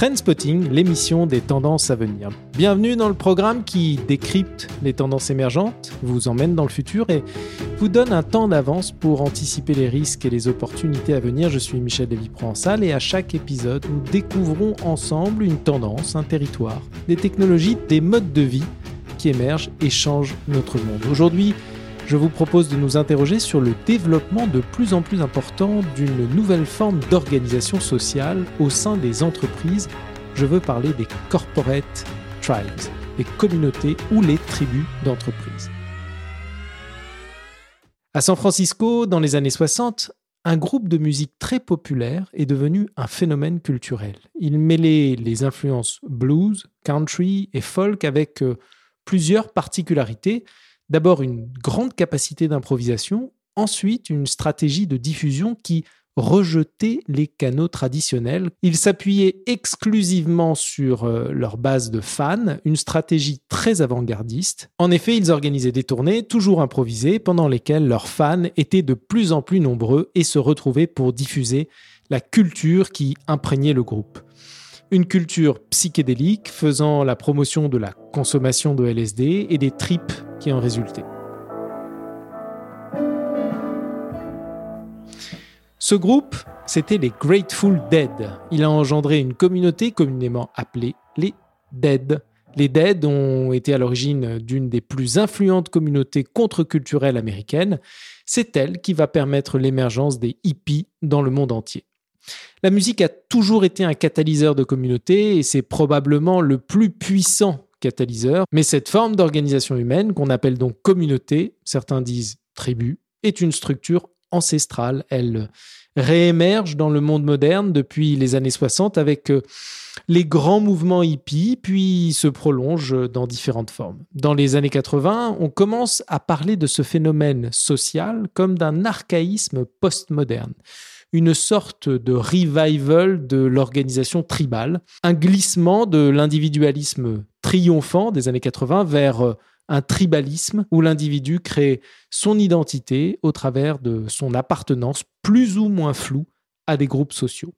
Trendspotting, l'émission des tendances à venir. Bienvenue dans le programme qui décrypte les tendances émergentes, vous emmène dans le futur et vous donne un temps d'avance pour anticiper les risques et les opportunités à venir. Je suis Michel Lévy-Provençal et à chaque épisode, nous découvrons ensemble une tendance, un territoire, des technologies, des modes de vie qui émergent et changent notre monde. Aujourd'hui, je vous propose de nous interroger sur le développement de plus en plus important d'une nouvelle forme d'organisation sociale au sein des entreprises. Je veux parler des corporate tribes, les communautés ou les tribus d'entreprises. À San Francisco, dans les années 60, un groupe de musique très populaire est devenu un phénomène culturel. Il mêlait les influences blues, country et folk avec euh, plusieurs particularités D'abord une grande capacité d'improvisation, ensuite une stratégie de diffusion qui rejetait les canaux traditionnels. Ils s'appuyaient exclusivement sur euh, leur base de fans, une stratégie très avant-gardiste. En effet, ils organisaient des tournées toujours improvisées pendant lesquelles leurs fans étaient de plus en plus nombreux et se retrouvaient pour diffuser la culture qui imprégnait le groupe une culture psychédélique faisant la promotion de la consommation de LSD et des tripes qui en résultaient. Ce groupe, c'était les Grateful Dead. Il a engendré une communauté communément appelée les Dead. Les Dead ont été à l'origine d'une des plus influentes communautés contre-culturelles américaines. C'est elle qui va permettre l'émergence des hippies dans le monde entier. La musique a toujours été un catalyseur de communauté et c'est probablement le plus puissant catalyseur. Mais cette forme d'organisation humaine, qu'on appelle donc communauté, certains disent tribu, est une structure ancestrale. Elle réémerge dans le monde moderne depuis les années 60 avec euh, les grands mouvements hippies, puis se prolonge dans différentes formes. Dans les années 80, on commence à parler de ce phénomène social comme d'un archaïsme postmoderne une sorte de revival de l'organisation tribale, un glissement de l'individualisme triomphant des années 80 vers euh, un tribalisme où l'individu crée son identité au travers de son appartenance plus ou moins floue à des groupes sociaux.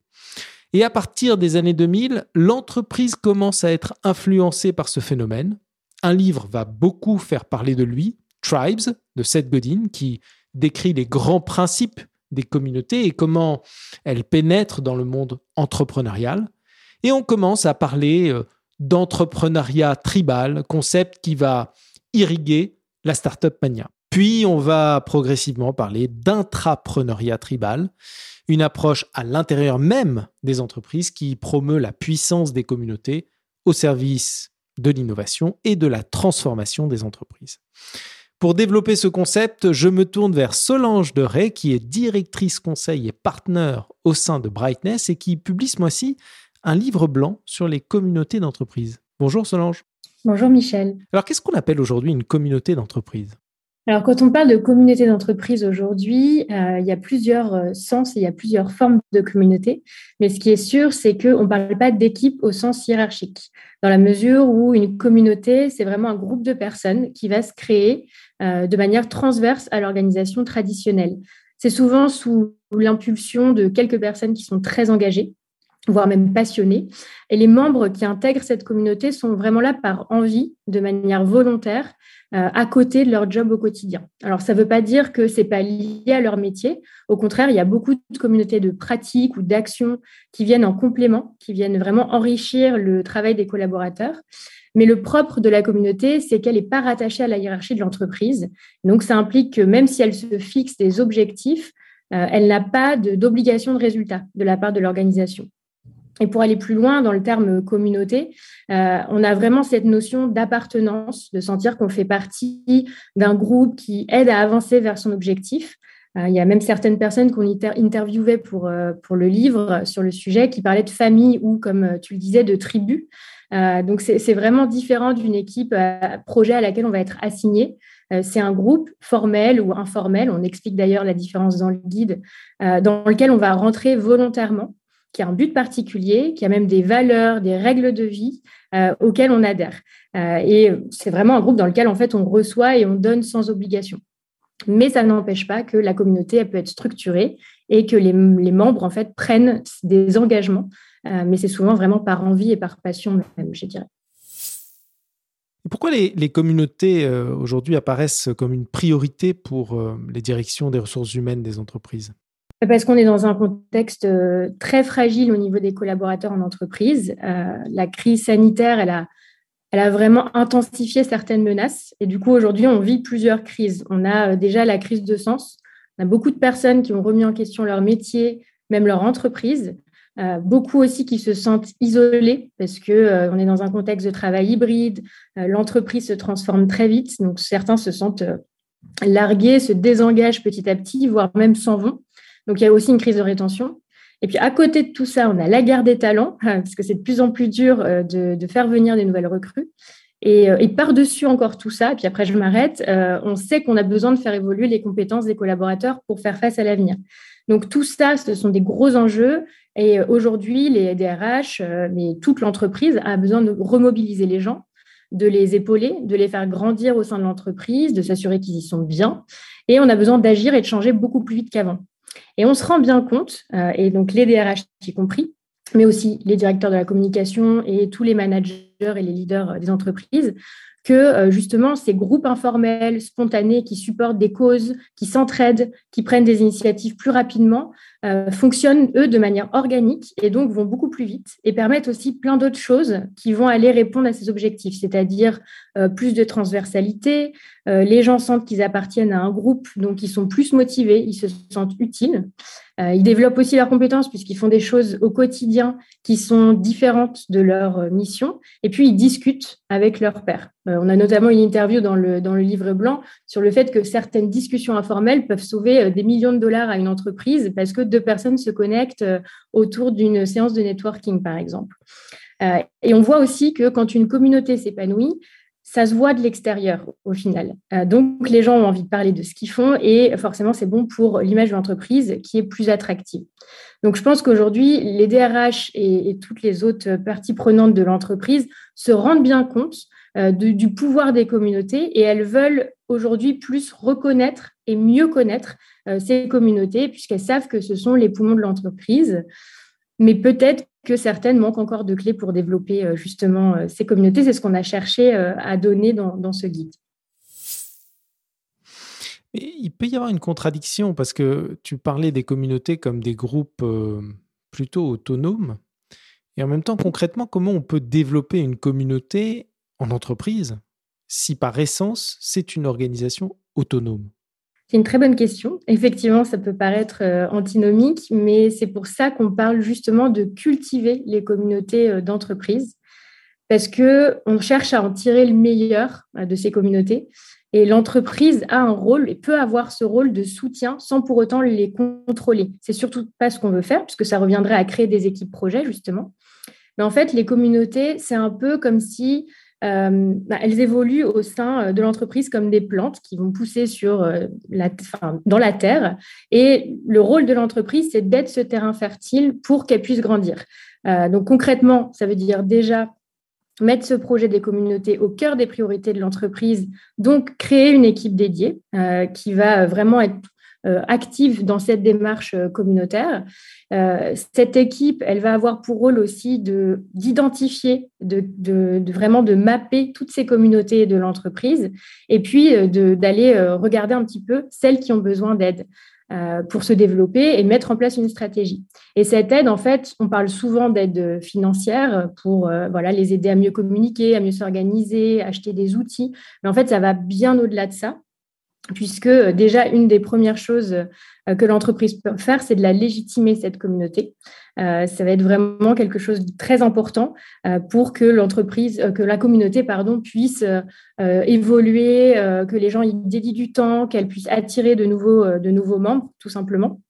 Et à partir des années 2000, l'entreprise commence à être influencée par ce phénomène. Un livre va beaucoup faire parler de lui, Tribes, de Seth Godin, qui décrit les grands principes des communautés et comment elles pénètrent dans le monde entrepreneurial. Et on commence à parler euh, d'entrepreneuriat tribal, concept qui va irriguer la startup mania. Puis on va progressivement parler d'intrapreneuriat tribal, une approche à l'intérieur même des entreprises qui promeut la puissance des communautés au service de l'innovation et de la transformation des entreprises. Pour développer ce concept, je me tourne vers Solange de Ray, qui est directrice conseil et partenaire au sein de Brightness et qui publie ce mois-ci un livre blanc sur les communautés d'entreprise. Bonjour Solange. Bonjour Michel. Alors qu'est-ce qu'on appelle aujourd'hui une communauté d'entreprise alors, quand on parle de communauté d'entreprise aujourd'hui, euh, il y a plusieurs euh, sens et il y a plusieurs formes de communauté. Mais ce qui est sûr, c'est qu'on ne parle pas d'équipe au sens hiérarchique, dans la mesure où une communauté, c'est vraiment un groupe de personnes qui va se créer euh, de manière transverse à l'organisation traditionnelle. C'est souvent sous l'impulsion de quelques personnes qui sont très engagées, voire même passionnées. Et les membres qui intègrent cette communauté sont vraiment là par envie, de manière volontaire, euh, à côté de leur job au quotidien. Alors, ça ne veut pas dire que ce n'est pas lié à leur métier. Au contraire, il y a beaucoup de communautés de pratiques ou d'actions qui viennent en complément, qui viennent vraiment enrichir le travail des collaborateurs. Mais le propre de la communauté, c'est qu'elle n'est pas rattachée à la hiérarchie de l'entreprise. Donc, ça implique que même si elle se fixe des objectifs, euh, elle n'a pas d'obligation de résultat de la part de l'organisation. Et pour aller plus loin dans le terme communauté, euh, on a vraiment cette notion d'appartenance, de sentir qu'on fait partie d'un groupe qui aide à avancer vers son objectif. Euh, il y a même certaines personnes qu'on interviewait pour, euh, pour le livre sur le sujet qui parlaient de famille ou, comme tu le disais, de tribu. donc, c'est vraiment différent d'une équipe projet à laquelle on va être assigné. c'est un groupe formel ou informel. On explique d'ailleurs la différence dans le guide, dans lequel on va rentrer volontairement qui a un but particulier, qui a même des valeurs, des règles de vie euh, auxquelles on adhère. Euh, et c'est vraiment un groupe dans lequel en fait on reçoit et on donne sans obligation. Mais ça n'empêche pas que la communauté elle peut être structurée et que les, membres en fait prennent des engagements mais c'est souvent vraiment par envie et par passion même, je dirais. pourquoi les, communautés aujourd'hui apparaissent comme une priorité pour les directions des ressources humaines des entreprises? Parce qu'on est dans un contexte très fragile au niveau des collaborateurs en entreprise. la crise sanitaire, elle a, elle a vraiment intensifié certaines menaces. Et du coup, aujourd'hui, on vit plusieurs crises. On a déjà la crise de sens. On a beaucoup de personnes qui ont remis en question leur métier, même leur entreprise. Euh, beaucoup aussi qui se sentent isolés parce que euh, on est dans un contexte de travail hybride. Euh, l'entreprise se transforme très vite, donc certains se sentent largués, se désengagent petit à petit, voire même s'en vont. Donc il y a aussi une crise de rétention. Et puis à côté de tout ça, on a la guerre des talents parce que c'est de plus en plus dur de, de faire venir des nouvelles recrues. Et, et par-dessus encore tout ça, et puis après je m'arrête, on sait qu'on a besoin de faire évoluer les compétences des collaborateurs pour faire face à l'avenir. Donc tout ça, ce sont des gros enjeux. Et aujourd'hui, les DRH, euh, mais toute l'entreprise a besoin de remobiliser les gens, de les épauler, de les faire grandir au sein de l'entreprise, de s'assurer qu'ils y sont bien. Et on a besoin d'agir et de changer beaucoup plus vite qu'avant. Et on se rend bien compte, euh, et donc les DRH y compris, mais aussi les directeurs de la communication et tous les managers et les leaders euh, des entreprises, que euh, justement ces groupes informels, spontanés, qui supportent des causes, qui s'entraident, qui prennent des initiatives plus rapidement, euh, fonctionnent, eux, de manière organique et donc vont beaucoup plus vite et permettent aussi plein d'autres choses qui vont aller répondre à ces objectifs, c'est-à-dire euh, plus de transversalité. les gens sentent qu'ils appartiennent à un groupe, donc ils sont plus motivés, ils se sentent utiles. ils développent aussi leurs compétences puisqu'ils font des choses au quotidien qui sont différentes de leur mission et puis ils discutent avec leurs pairs. Euh, on a notamment une interview dans le, dans le livre blanc sur le fait que certaines discussions informelles peuvent sauver euh, des millions de dollars à une entreprise parce que personnes se connectent euh, autour d'une séance de networking, par exemple. Et on voit aussi que quand une communauté s'épanouit, ça se voit de l'extérieur au final. Donc les gens ont envie de parler de ce qu'ils font et forcément c'est bon pour l'image de l'entreprise qui est plus attractive. Donc je pense qu'aujourd'hui les DRH et, toutes les autres parties prenantes de l'entreprise se rendent bien compte euh, du pouvoir des communautés et elles veulent aujourd'hui plus reconnaître et mieux connaître euh, ces communautés puisqu'elles savent que ce sont les poumons de l'entreprise. Mais peut-être que certaines manquent encore de clés pour développer euh, justement ces communautés. C'est ce qu'on a cherché à donner dans, ce guide. il peut y avoir une contradiction parce que tu parlais des communautés comme des groupes plutôt autonomes. Et en même temps, concrètement, comment on peut développer une communauté en entreprise? Si par essence c'est une organisation autonome? C'est une très bonne question. Effectivement, ça peut paraître euh, antinomique, mais c'est pour ça qu'on parle justement de cultiver les communautés euh, d'entreprise parce que on cherche à en tirer le meilleur euh, de ces communautés et l'entreprise a un rôle et peut avoir ce rôle de soutien sans pour autant les contrôler. C'est surtout pas ce qu'on veut faire, puisque ça reviendrait à créer des équipes projets, justement. Mais en fait, les communautés, c'est un peu comme si euh, bah, elles évoluent au sein euh, de l'entreprise comme des plantes qui vont pousser euh, dans la terre. Et le rôle de l'entreprise, c'est d'être ce terrain fertile pour qu'elle puisse grandir. donc concrètement, ça veut dire déjà mettre ce projet des communautés au cœur des priorités de l'entreprise, donc créer une équipe dédiée qui va vraiment être active dans cette démarche euh, communautaire. Euh, cette équipe, elle va avoir pour rôle aussi de d'identifier, de, vraiment de mapper toutes ces communautés de l'entreprise, et puis d'aller regarder un petit peu celles qui ont besoin d'aide pour se développer et mettre en place une stratégie. Et cette aide, en fait, on parle souvent d'aide financière pour les aider à mieux communiquer, à mieux s'organiser, acheter des outils. Mais en fait, ça va bien au-delà de ça puisque euh, déjà une des premières choses euh, que l'entreprise peut faire, c'est de la légitimer cette communauté. Euh, ça va être vraiment quelque chose de très important pour que l'entreprise, que la communauté, pardon, puisse évoluer, que les gens y dédient du temps, qu'elle puisse attirer de nouveaux, de nouveaux membres, tout simplement.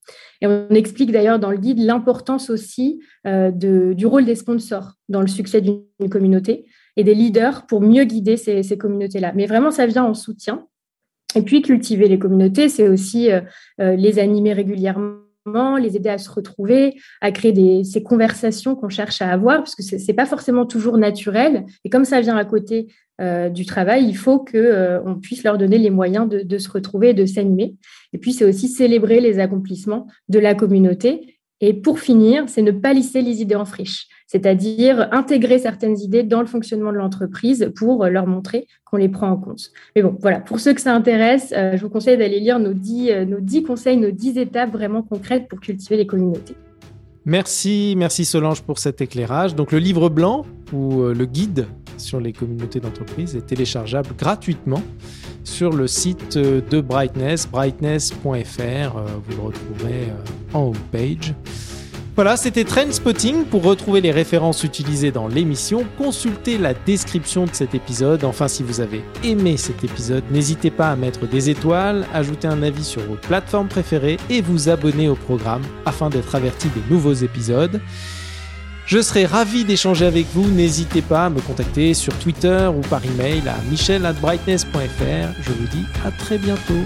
Et on explique d'ailleurs dans le guide l'importance aussi du rôle des sponsors dans le succès d'une communauté et des leaders pour mieux guider ces, ces communautés-là. Mais vraiment, ça vient en soutien. Et puis, cultiver les communautés, c'est aussi euh, euh, les animer régulièrement, les aider à se retrouver, à créer ces conversations qu'on cherche à avoir, parce que ce n'est pas forcément toujours naturel. Et comme ça vient à côté euh, du travail, il faut qu'on puisse leur donner les moyens de, se retrouver et de s'animer. Et puis, c'est aussi célébrer les accomplissements de la communauté Et pour finir, c'est ne pas lisser les idées en friche, c'est-à-dire intégrer certaines idées dans le fonctionnement de l'entreprise pour leur montrer qu'on les prend en compte. Mais bon, voilà, pour ceux que ça intéresse, euh, je vous conseille d'aller lire nos dix euh, nos conseils, nos dix étapes vraiment concrètes pour cultiver les communautés. Merci, merci Solange pour cet éclairage. Donc le livre blanc ou euh, le guide sur les communautés d'entreprise est téléchargeable gratuitement sur le site de Brightness, brightness.fr. Vous le retrouverez en homepage. Voilà, c'était Trendspotting. Pour retrouver les références utilisées dans l'émission, consultez la description de cet épisode. Enfin, si vous avez aimé cet épisode, n'hésitez pas à mettre des étoiles, ajouter un avis sur vos plateformes préférées et vous abonner au programme afin d'être averti des nouveaux épisodes. Je serai ravi d'échanger avec vous. N'hésitez pas à me contacter sur Twitter ou par email à michel@brightness.fr. Je vous dis à très bientôt.